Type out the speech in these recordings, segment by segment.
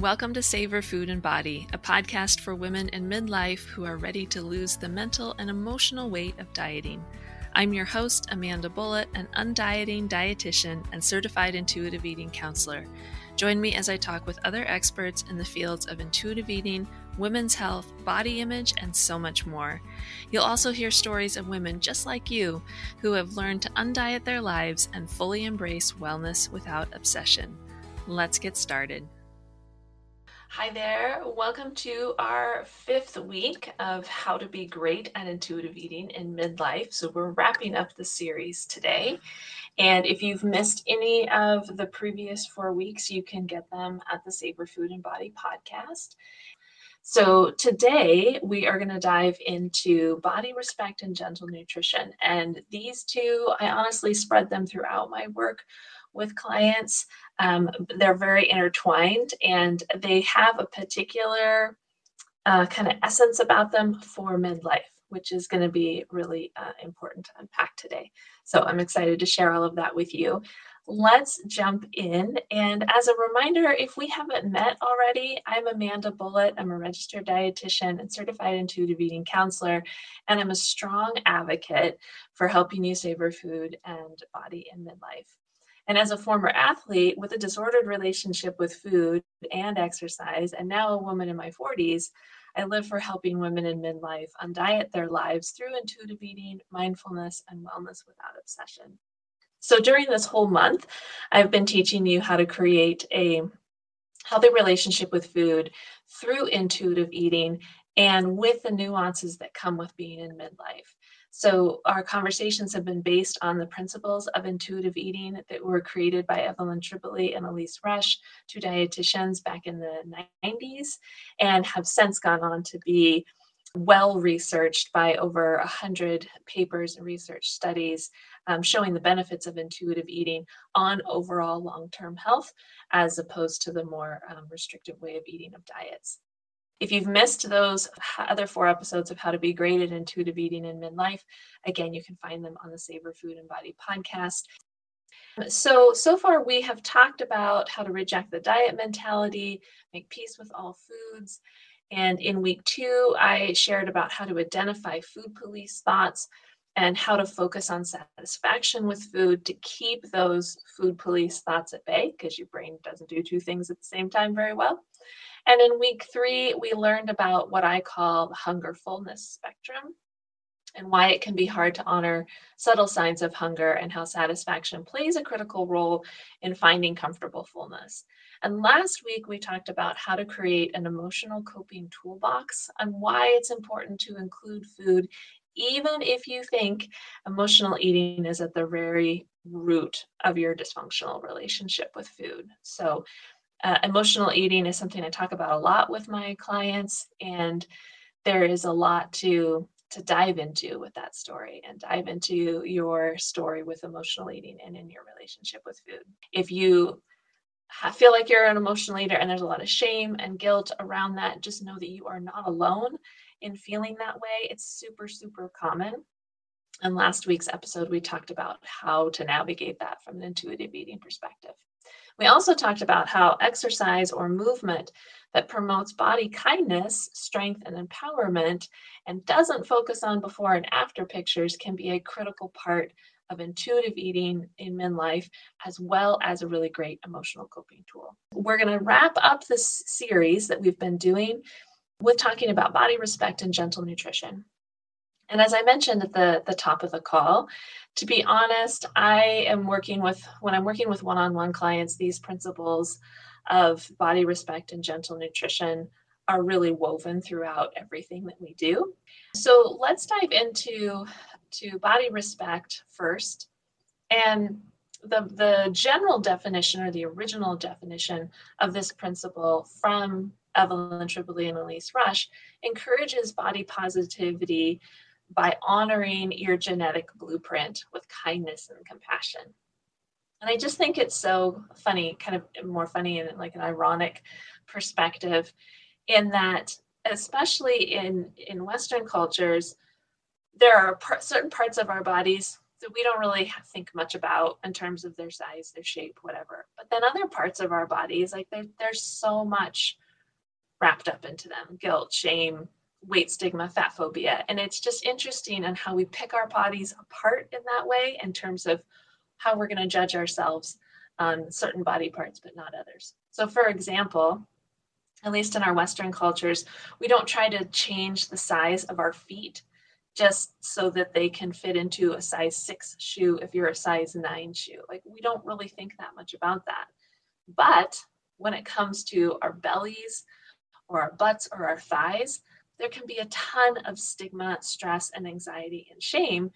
Welcome to Savor Food and Body, a podcast for women in midlife who are ready to lose the mental and emotional weight of dieting. I'm your host, Amanda Bullat, an undieting dietitian and certified intuitive eating counselor. Join me as I talk with other experts in the fields of intuitive eating, women's health, body image, and so much more. You'll also hear stories of women just like you who have learned to undiet their lives and fully embrace wellness without obsession. Let's get started. Hi there. Welcome to our fifth week of How to Be Great at Intuitive Eating in Midlife. So, we're wrapping up the series today. And if you've missed any of the previous four weeks, you can get them at the Savor Food and Body podcast. So, today we are going to dive into body respect and gentle nutrition. And these two, I honestly spread them throughout my work with clients. Um, they're very intertwined and they have a particular uh, kind of essence about them for midlife, which is going to be really uh, important to unpack today. So I'm excited to share all of that with you. Let's jump in. And as a reminder, if we haven't met already, I'm Amanda Bullat. I'm a registered dietitian and certified intuitive eating counselor, and I'm a strong advocate for helping you savor food and body in midlife. And as a former athlete with a disordered relationship with food and exercise, and now a woman in my 40s, I live for helping women in midlife undiet their lives through intuitive eating, mindfulness, and wellness without obsession. So during this whole month, I've been teaching you how to create a healthy relationship with food through intuitive eating and with the nuances that come with being in midlife. So, our conversations have been based on the principles of intuitive eating that were created by Evelyn Tribole and Elyse Resch, two dietitians back in the 90s, and have since gone on to be well researched by over 100 papers and research studies um, showing the benefits of intuitive eating on overall long term health as opposed to the more um, restrictive way of eating of diets. If you've missed those other four episodes of How to Be Great at Intuitive Eating in Midlife, again, you can find them on the Savor Food and Body podcast. So, so far we have talked about how to reject the diet mentality, make peace with all foods. And in week two, I shared about how to identify food police thoughts and how to focus on satisfaction with food to keep those food police thoughts at bay because your brain doesn't do two things at the same time very well. And in week three, we learned about what I call the hunger fullness spectrum and why it can be hard to honor subtle signs of hunger and how satisfaction plays a critical role in finding comfortable fullness. And last week, we talked about how to create an emotional coping toolbox and why it's important to include food, even if you think emotional eating is at the very root of your dysfunctional relationship with food. So, uh, emotional eating is something I talk about a lot with my clients, and there is a lot to to dive into with that story and dive into your story with emotional eating and in your relationship with food. If you feel like you're an emotional eater and there's a lot of shame and guilt around that, just know that you are not alone in feeling that way. It's super, super common. And last week's episode, we talked about how to navigate that from an intuitive eating perspective. We also talked about how exercise or movement that promotes body kindness, strength, and empowerment and doesn't focus on before and after pictures can be a critical part of intuitive eating in midlife, as well as a really great emotional coping tool. We're going to wrap up this series that we've been doing with talking about body respect and gentle nutrition. And as I mentioned at the, the top of the call, to be honest, I am working with, when I'm working with one on one clients, these principles of body respect and gentle nutrition are really woven throughout everything that we do. So let's dive into to body respect first. And the, the general definition or the original definition of this principle from Evelyn Tribole and Elyse Resch encourages body positivity by honoring your genetic blueprint with kindness and compassion. And I just think it's so funny, kind of more funny and like an ironic perspective, in that, especially in, in Western cultures, there are par- certain parts of our bodies that we don't really think much about in terms of their size, their shape, whatever. But then other parts of our bodies, like there's so much wrapped up into them guilt, shame, weight stigma, fat phobia. And it's just interesting on how we pick our bodies apart in that way in terms of how we're going to judge ourselves on certain body parts, but not others. So, for example, at least in our Western cultures, we don't try to change the size of our feet just so that they can fit into a size six shoe if you're a size nine shoe. Like, we don't really think that much about that. But when it comes to our bellies or our butts or our thighs, there can be a ton of stigma, stress, and anxiety and shame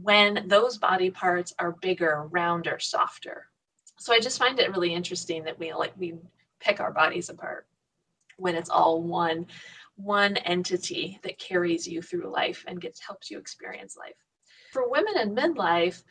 when those body parts are bigger, rounder, softer. So I just find it really interesting that we like we pick our bodies apart when it's all one one entity that carries you through life and gets helps you experience life. For women in midlife,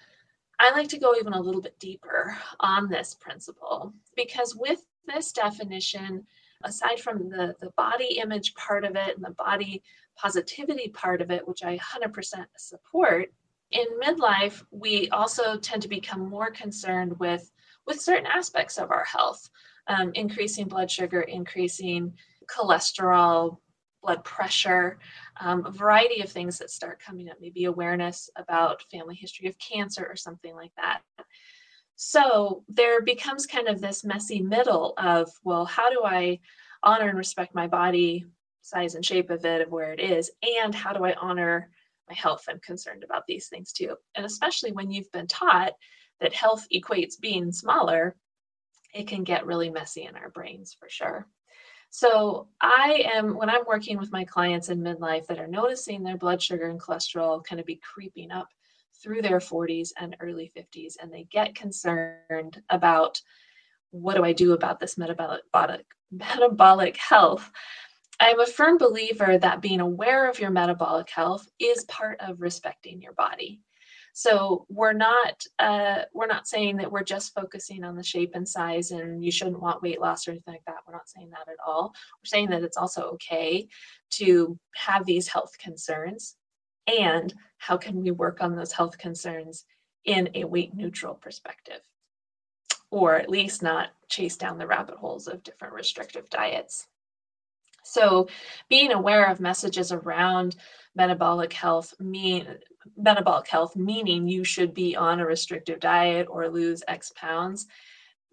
I like to go even a little bit deeper on this principle because with this definition, aside from the, the body image part of it and the body positivity part of it, which I 100% support, in midlife, we also tend to become more concerned with, with certain aspects of our health, um, increasing blood sugar, increasing cholesterol, blood pressure, um, a variety of things that start coming up, maybe awareness about family history of cancer or something like that. So there becomes kind of this messy middle of, well, how do I honor and respect my body, size and shape of it, of where it is, and how do I honor my health? I'm concerned about these things too. And especially when you've been taught that health equates being smaller, it can get really messy in our brains for sure. So I am when I'm working with my clients in midlife that are noticing their blood sugar and cholesterol kind of be creeping up through their 40s and early 50s and they get concerned about what do I do about this metabolic metabolic health? I'm a firm believer that being aware of your metabolic health is part of respecting your body. So we're not uh, we're not saying that we're just focusing on the shape and size, and you shouldn't want weight loss or anything like that. We're not saying that at all. We're saying that it's also okay to have these health concerns, and how can we work on those health concerns in a weight neutral perspective, or at least not chase down the rabbit holes of different restrictive diets. So, being aware of messages around metabolic health mean metabolic health, meaning you should be on a restrictive diet or lose X pounds.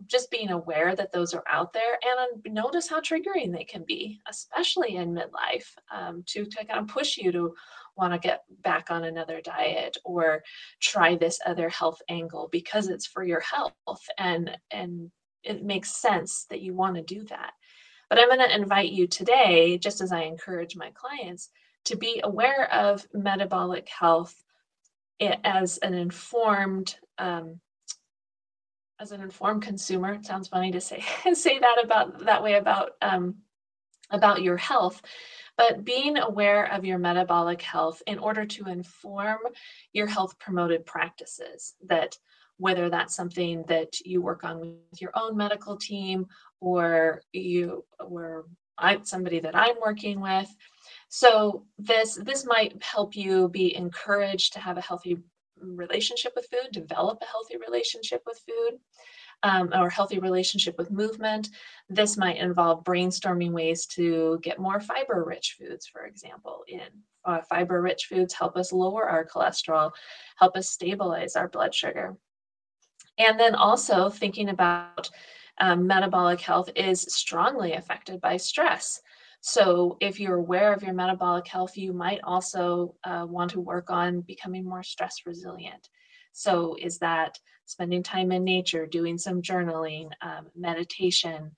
Just being aware that those are out there and notice how triggering they can be, especially in midlife, um, to, to kind of push you to want to get back on another diet or try this other health angle because it's for your health and and it makes sense that you want to do that. But I'm going to invite you today, just as I encourage my clients, to be aware of metabolic health as an informed um, as an informed consumer it sounds funny to say say that about that way about um, about your health. But being aware of your metabolic health in order to inform your health promoted practices that whether that's something that you work on with your own medical team or you or I, somebody that I'm working with. So this this might help you be encouraged to have a healthy relationship with food, develop a healthy relationship with food. Um, or healthy relationship with movement. This might involve brainstorming ways to get more fiber rich foods, for example, in. Uh, fiber rich foods help us lower our cholesterol, help us stabilize our blood sugar. And then also thinking about um, metabolic health is strongly affected by stress. So, if you're aware of your metabolic health, you might also uh, want to work on becoming more stress resilient. So, is that spending time in nature, doing some journaling, um, meditation,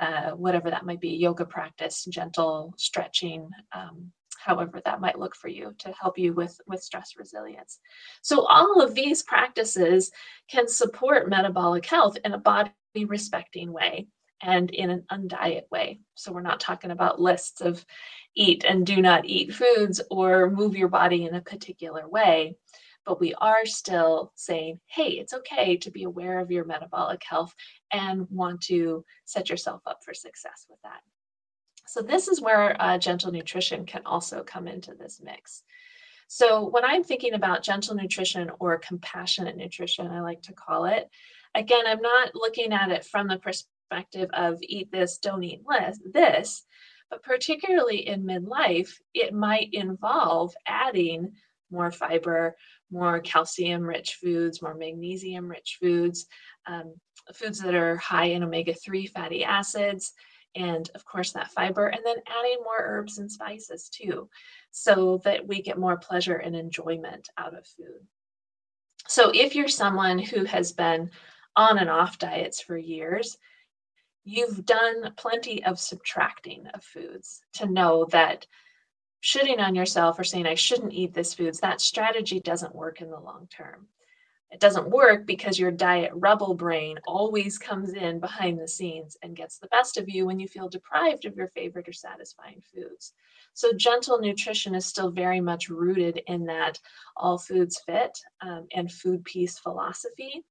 uh, whatever that might be, yoga practice, gentle stretching, um, however that might look for you to help you with, with stress resilience. So, all of these practices can support metabolic health in a body respecting way and in an undiet way. So we're not talking about lists of eat and do not eat foods or move your body in a particular way. But we are still saying, hey, it's okay to be aware of your metabolic health and want to set yourself up for success with that. So, this is where uh, gentle nutrition can also come into this mix. So, when I'm thinking about gentle nutrition or compassionate nutrition, I like to call it, again, I'm not looking at it from the perspective of eat this, don't eat this, but particularly in midlife, it might involve adding more fiber, more calcium rich foods, more magnesium rich foods, um, foods that are high in omega 3 fatty acids, and of course that fiber, and then adding more herbs and spices too, so that we get more pleasure and enjoyment out of food. So if you're someone who has been on and off diets for years, you've done plenty of subtracting of foods to know that shitting on yourself or saying I shouldn't eat this foods, that strategy doesn't work in the long term. It doesn't work because your diet rebel brain always comes in behind the scenes and gets the best of you when you feel deprived of your favorite or satisfying foods. So, gentle nutrition is still very much rooted in that all foods fit um, and food peace philosophy.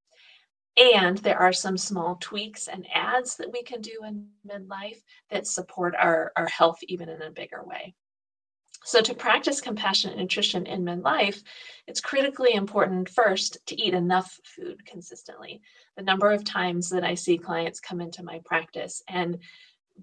And there are some small tweaks and adds that we can do in midlife that support our, our health even in a bigger way. So, to practice compassionate nutrition in midlife, it's critically important first to eat enough food consistently. The number of times that I see clients come into my practice and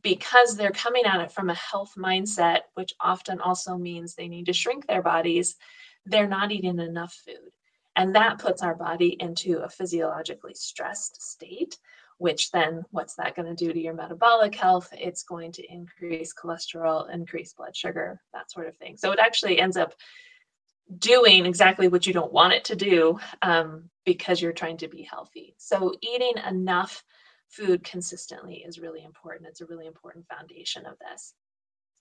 because they're coming at it from a health mindset, which often also means they need to shrink their bodies, they're not eating enough food. And that puts our body into a physiologically stressed state which then what's that going to do to your metabolic health? It's going to increase cholesterol, increase blood sugar, that sort of thing. So it actually ends up doing exactly what you don't want it to do um, because you're trying to be healthy. So eating enough food consistently is really important. It's a really important foundation of this.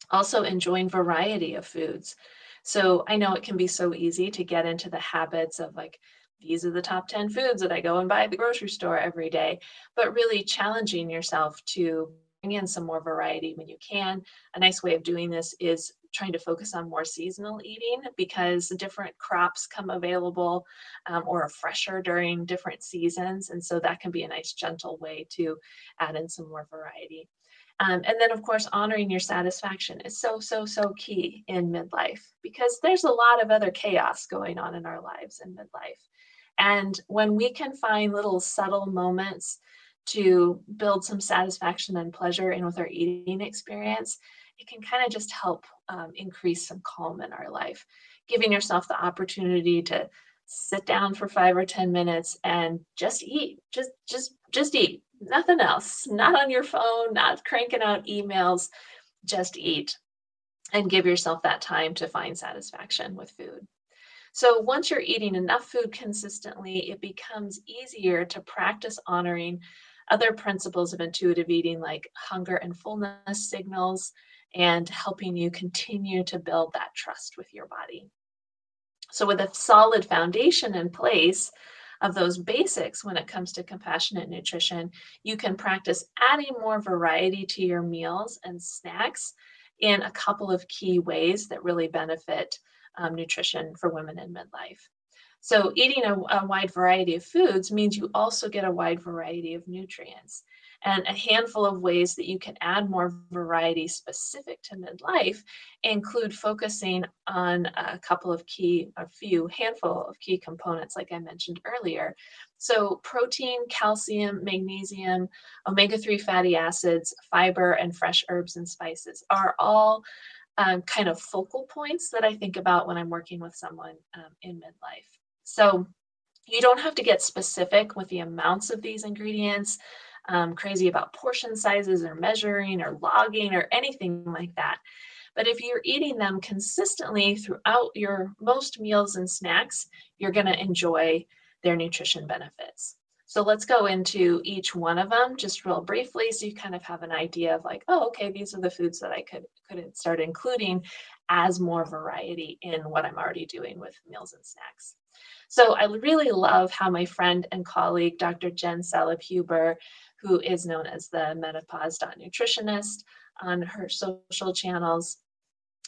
Also, enjoying variety of foods. So I know it can be so easy to get into the habits of like these are the top 10 foods that I go and buy at the grocery store every day, but really challenging yourself to bring in some more variety when you can. A nice way of doing this is trying to focus on more seasonal eating because different crops come available um, or are fresher during different seasons. And so that can be a nice, gentle way to add in some more variety. Um, and then, of course, honoring your satisfaction is so, so, so key in midlife because there's a lot of other chaos going on in our lives in midlife. And when we can find little subtle moments to build some satisfaction and pleasure in with our eating experience, it can kind of just help um, increase some calm in our life. Giving yourself the opportunity to sit down for five or 10 minutes and just eat, just, just, just eat, nothing else, not on your phone, not cranking out emails, just eat and give yourself that time to find satisfaction with food. So once you're eating enough food consistently, it becomes easier to practice honoring other principles of intuitive eating like hunger and fullness signals and helping you continue to build that trust with your body. So, with a solid foundation in place of those basics when it comes to compassionate nutrition, you can practice adding more variety to your meals and snacks in a couple of key ways that really benefit um, nutrition for women in midlife. So, eating a, a wide variety of foods means you also get a wide variety of nutrients. And a handful of ways that you can add more variety specific to midlife include focusing on a couple of key, a few handful of key components, like I mentioned earlier. So, protein, calcium, magnesium, omega 3 fatty acids, fiber, and fresh herbs and spices are all um, kind of focal points that I think about when I'm working with someone um, in midlife. So you don't have to get specific with the amounts of these ingredients, um, crazy about portion sizes or measuring or logging or anything like that. But if you're eating them consistently throughout your most meals and snacks, you're going to enjoy their nutrition benefits. So let's go into each one of them just real briefly so you kind of have an idea of like, oh, okay, these are the foods that I could could start including as more variety in what I'm already doing with meals and snacks. So I really love how my friend and colleague, Dr. Jen Salib Huber, who is known as the menopause.nutritionist on her social channels.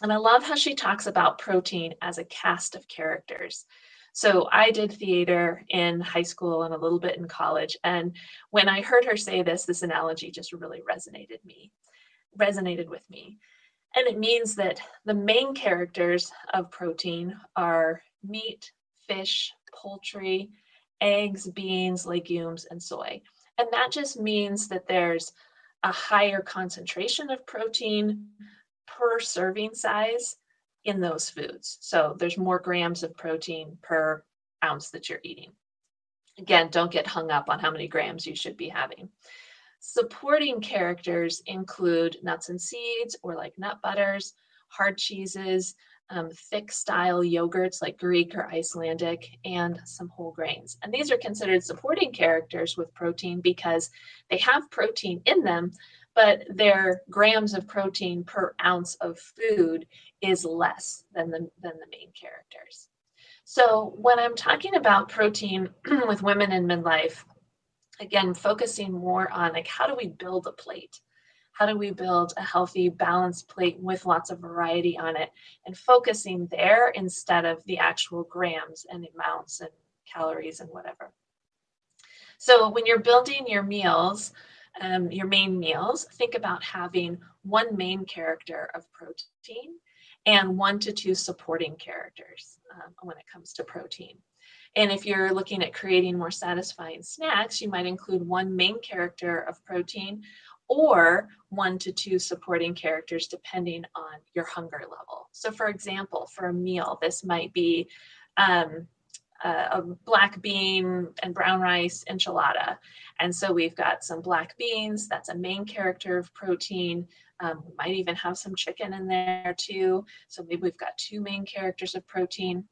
And I love how she talks about protein as a cast of characters. So I did theater in high school and a little bit in college. And when I heard her say this, this analogy just really resonated me, resonated with me. And it means that the main characters of protein are meat, fish, poultry, eggs, beans, legumes, and soy. And that just means that there's a higher concentration of protein per serving size in those foods. So there's more grams of protein per ounce that you're eating. Again, don't get hung up on how many grams you should be having. Supporting characters include nuts and seeds, or like nut butters, hard cheeses, um, thick style yogurts like Greek or Icelandic, and some whole grains. And these are considered supporting characters with protein because they have protein in them, but their grams of protein per ounce of food is less than the, than the main characters. So when I'm talking about protein with women in midlife, again, focusing more on like how do we build a plate? How do we build a healthy, balanced plate with lots of variety on it and focusing there instead of the actual grams and amounts and calories and whatever. So when you're building your meals, um, your main meals, think about having one main character of protein and one to two supporting characters um, when it comes to protein. And if you're looking at creating more satisfying snacks, you might include one main character of protein or one to two supporting characters depending on your hunger level. So, for example, for a meal, this might be um, a black bean and brown rice enchilada. And so we've got some black beans, that's a main character of protein. Um, we might even have some chicken in there too. So maybe we've got two main characters of protein.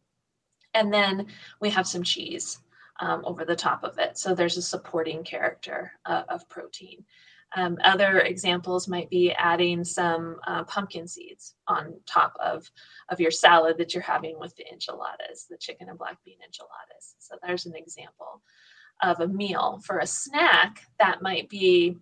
And then we have some cheese um, over the top of it. So there's a supporting character uh, of protein. Um, other examples might be adding some uh, pumpkin seeds on top of, of your salad that you're having with the enchiladas, the chicken and black bean enchiladas. So there's an example of a meal. For a snack, that might be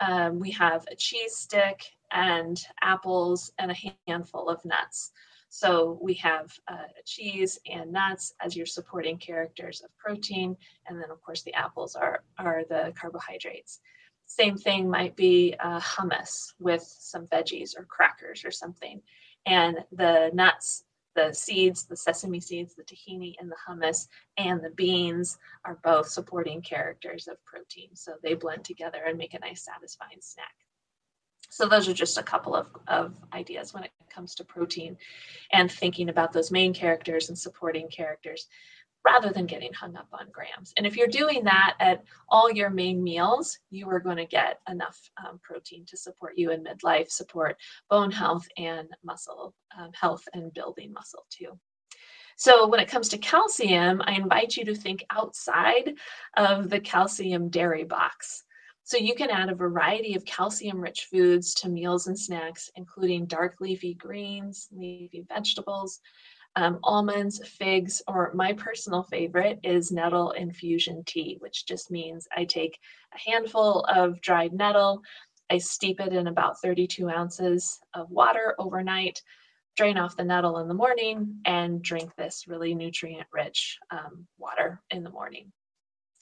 um, we have a cheese stick and apples and a handful of nuts. So we have uh, cheese and nuts as your supporting characters of protein. And then, of course, the apples are, are the carbohydrates. Same thing might be uh, hummus with some veggies or crackers or something. And the nuts, the seeds, the sesame seeds, the tahini, and the hummus, and the beans are both supporting characters of protein. So they blend together and make a nice, satisfying snack. So those are just a couple of, of ideas when it comes to protein and thinking about those main characters and supporting characters rather than getting hung up on grams. And if you're doing that at all your main meals, you are going to get enough um, protein to support you in midlife, support bone health and muscle um, health and building muscle too. So, when it comes to calcium, I invite you to think outside of the calcium dairy box. So, you can add a variety of calcium rich foods to meals and snacks, including dark leafy greens, leafy vegetables, um, almonds, figs, or my personal favorite is nettle infusion tea, which just means I take a handful of dried nettle, I steep it in about 32 ounces of water overnight, drain off the nettle in the morning, and drink this really nutrient rich um, water in the morning.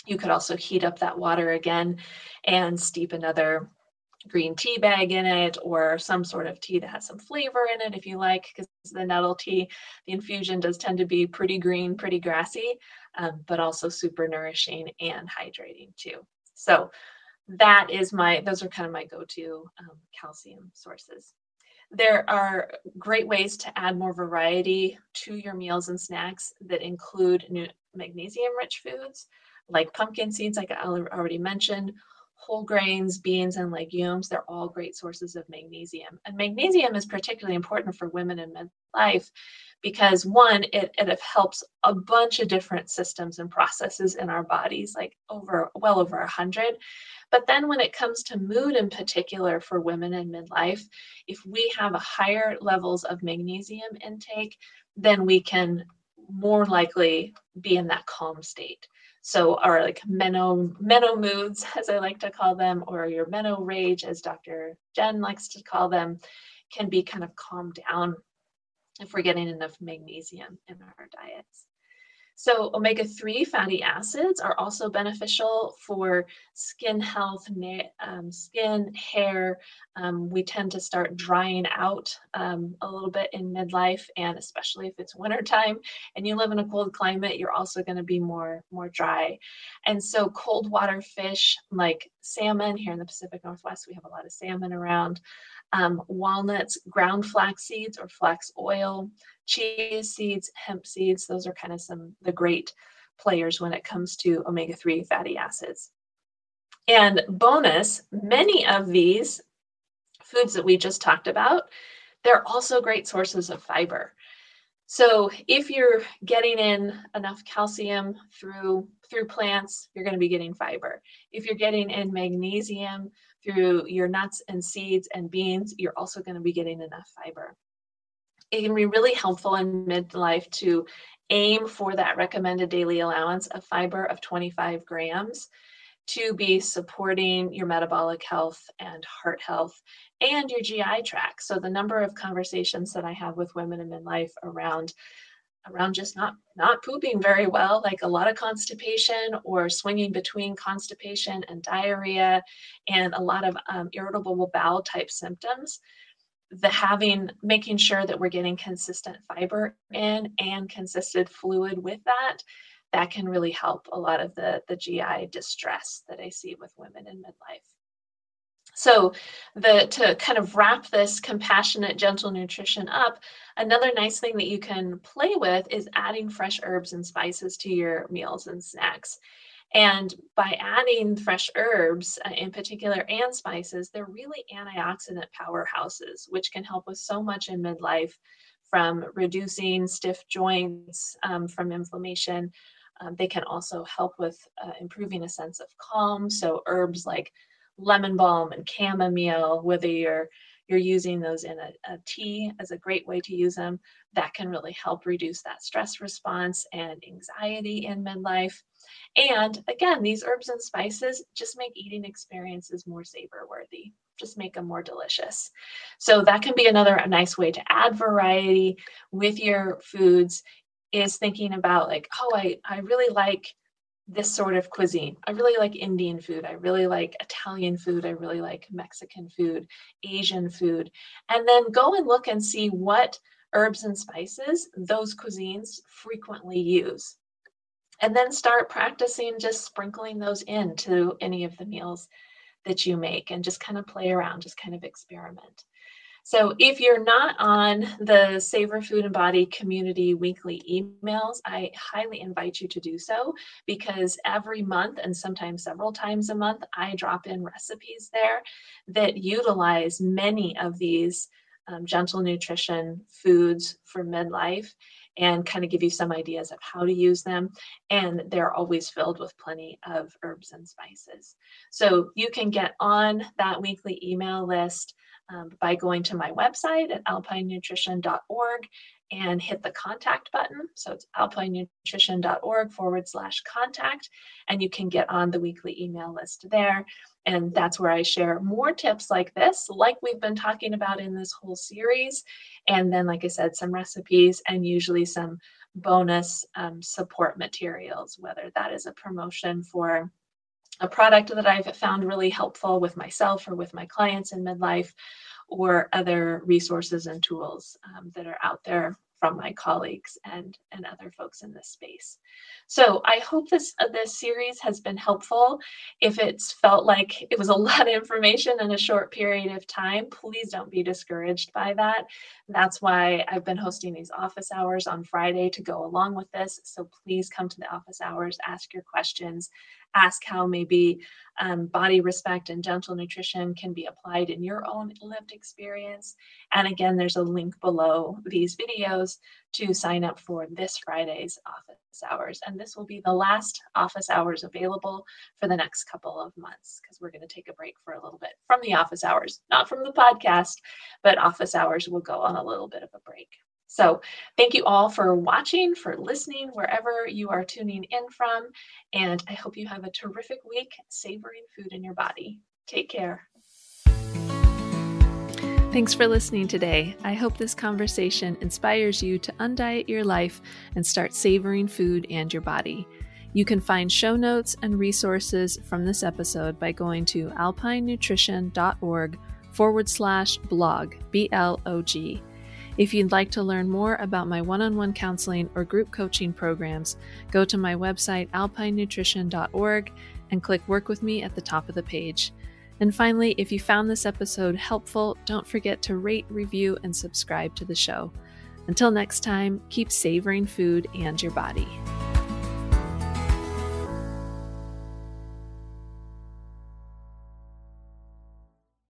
You could also heat up that water again and steep another green tea bag in it or some sort of tea that has some flavor in it if you like because the nettle tea the infusion does tend to be pretty green pretty grassy um, but also super nourishing and hydrating too. So that is my those are kind of my go-to um, calcium sources. There are great ways to add more variety to your meals and snacks that include magnesium rich foods like pumpkin seeds like i already mentioned whole grains, beans, and legumes, they're all great sources of magnesium. And magnesium is particularly important for women in midlife because one, it, it helps a bunch of different systems and processes in our bodies, like over well over a hundred. But then when it comes to mood in particular for women in midlife, if we have a higher levels of magnesium intake, then we can more likely be in that calm state. So our like meno meno moods, as I like to call them, or your meno rage, as Dr. Jen likes to call them, can be kind of calmed down if we're getting enough magnesium in our diets. So, omega 3 fatty acids are also beneficial for skin health, um, skin, hair. Um, we tend to start drying out um, a little bit in midlife, and especially if it's wintertime and you live in a cold climate, you're also going to be more, more dry. And so, cold water fish like salmon here in the Pacific Northwest, we have a lot of salmon around. Um, walnuts, ground flax seeds or flax oil, chia seeds, hemp seeds, those are kind of some the great players when it comes to omega-3 fatty acids. And bonus, many of these foods that we just talked about, they're also great sources of fiber. So if you're getting in enough calcium through through plants, you're going to be getting fiber. If you're getting in magnesium through your nuts and seeds and beans, you're also going to be getting enough fiber it can be really helpful in midlife to aim for that recommended daily allowance of fiber of 25 grams to be supporting your metabolic health and heart health and your GI tract. So the number of conversations that I have with women in midlife around around just not not pooping very well like a lot of constipation or swinging between constipation and diarrhea and a lot of um, irritable bowel type symptoms the having making sure that we're getting consistent fiber in and consistent fluid with that that can really help a lot of the the gi distress that i see with women in midlife so the to kind of wrap this compassionate gentle nutrition up another nice thing that you can play with is adding fresh herbs and spices to your meals and snacks and by adding fresh herbs uh, in particular and spices, they're really antioxidant powerhouses, which can help with so much in midlife from reducing stiff joints, um, from inflammation. Um, they can also help with uh, improving a sense of calm. So, herbs like lemon balm and chamomile, whether you're you're using those in a, a, tea as a great way to use them, that can really help reduce that stress response and anxiety in midlife. And again, these herbs and spices just make eating experiences more savor worthy, just make them more delicious. So that can be another nice way to add variety with your foods is thinking about like, oh, I, I really like this sort of cuisine. I really like Indian food. I really like Italian food. I really like Mexican food, Asian food. And then go and look and see what herbs and spices those cuisines frequently use. And then start practicing just sprinkling those into any of the meals that you make and just kind of play around, just kind of experiment. So if you're not on the Savor Food and Body community weekly emails, I highly invite you to do so because every month and sometimes several times a month, I drop in recipes there that utilize many of these um, gentle nutrition foods for midlife and kind of give you some ideas of how to use them. And they're always filled with plenty of herbs and spices. So you can get on that weekly email list um, by going to my website at alpinenutrition.org and hit the contact button. So it's alpinenutrition.org forward slash contact, and you can get on the weekly email list there. And that's where I share more tips like this, like we've been talking about in this whole series. And then, like I said, some recipes and usually some bonus um, support materials, whether that is a promotion for a product that I've found really helpful with myself or with my clients in midlife, or other resources and tools um, that are out there from my colleagues and, and other folks in this space. So I hope this uh, this series has been helpful. If it's felt like it was a lot of information in a short period of time, please don't be discouraged by that. That's why I've been hosting these office hours on Friday to go along with this. So please come to the office hours, ask your questions, ask how maybe um, body respect and gentle nutrition can be applied in your own lived experience. And again, there's a link below these videos to sign up for this Friday's office hours. And this will be the last office hours available for the next couple of months because we're going to take a break for a little bit from the office hours, not from the podcast, but office hours will go on a little bit of a break. So, thank you all for watching, for listening, wherever you are tuning in from. And I hope you have a terrific week savoring food in your body. Take care. Thanks for listening today. I hope this conversation inspires you to undiet your life and start savoring food and your body. You can find show notes and resources from this episode by going to alpinenutrition.org forward slash blog, B L O G. If you'd like to learn more about my one on one counseling or group coaching programs, go to my website, alpinenutrition.org, and click Work with Me at the top of the page. And finally, if you found this episode helpful, don't forget to rate, review, and subscribe to the show. Until next time, keep savoring food and your body.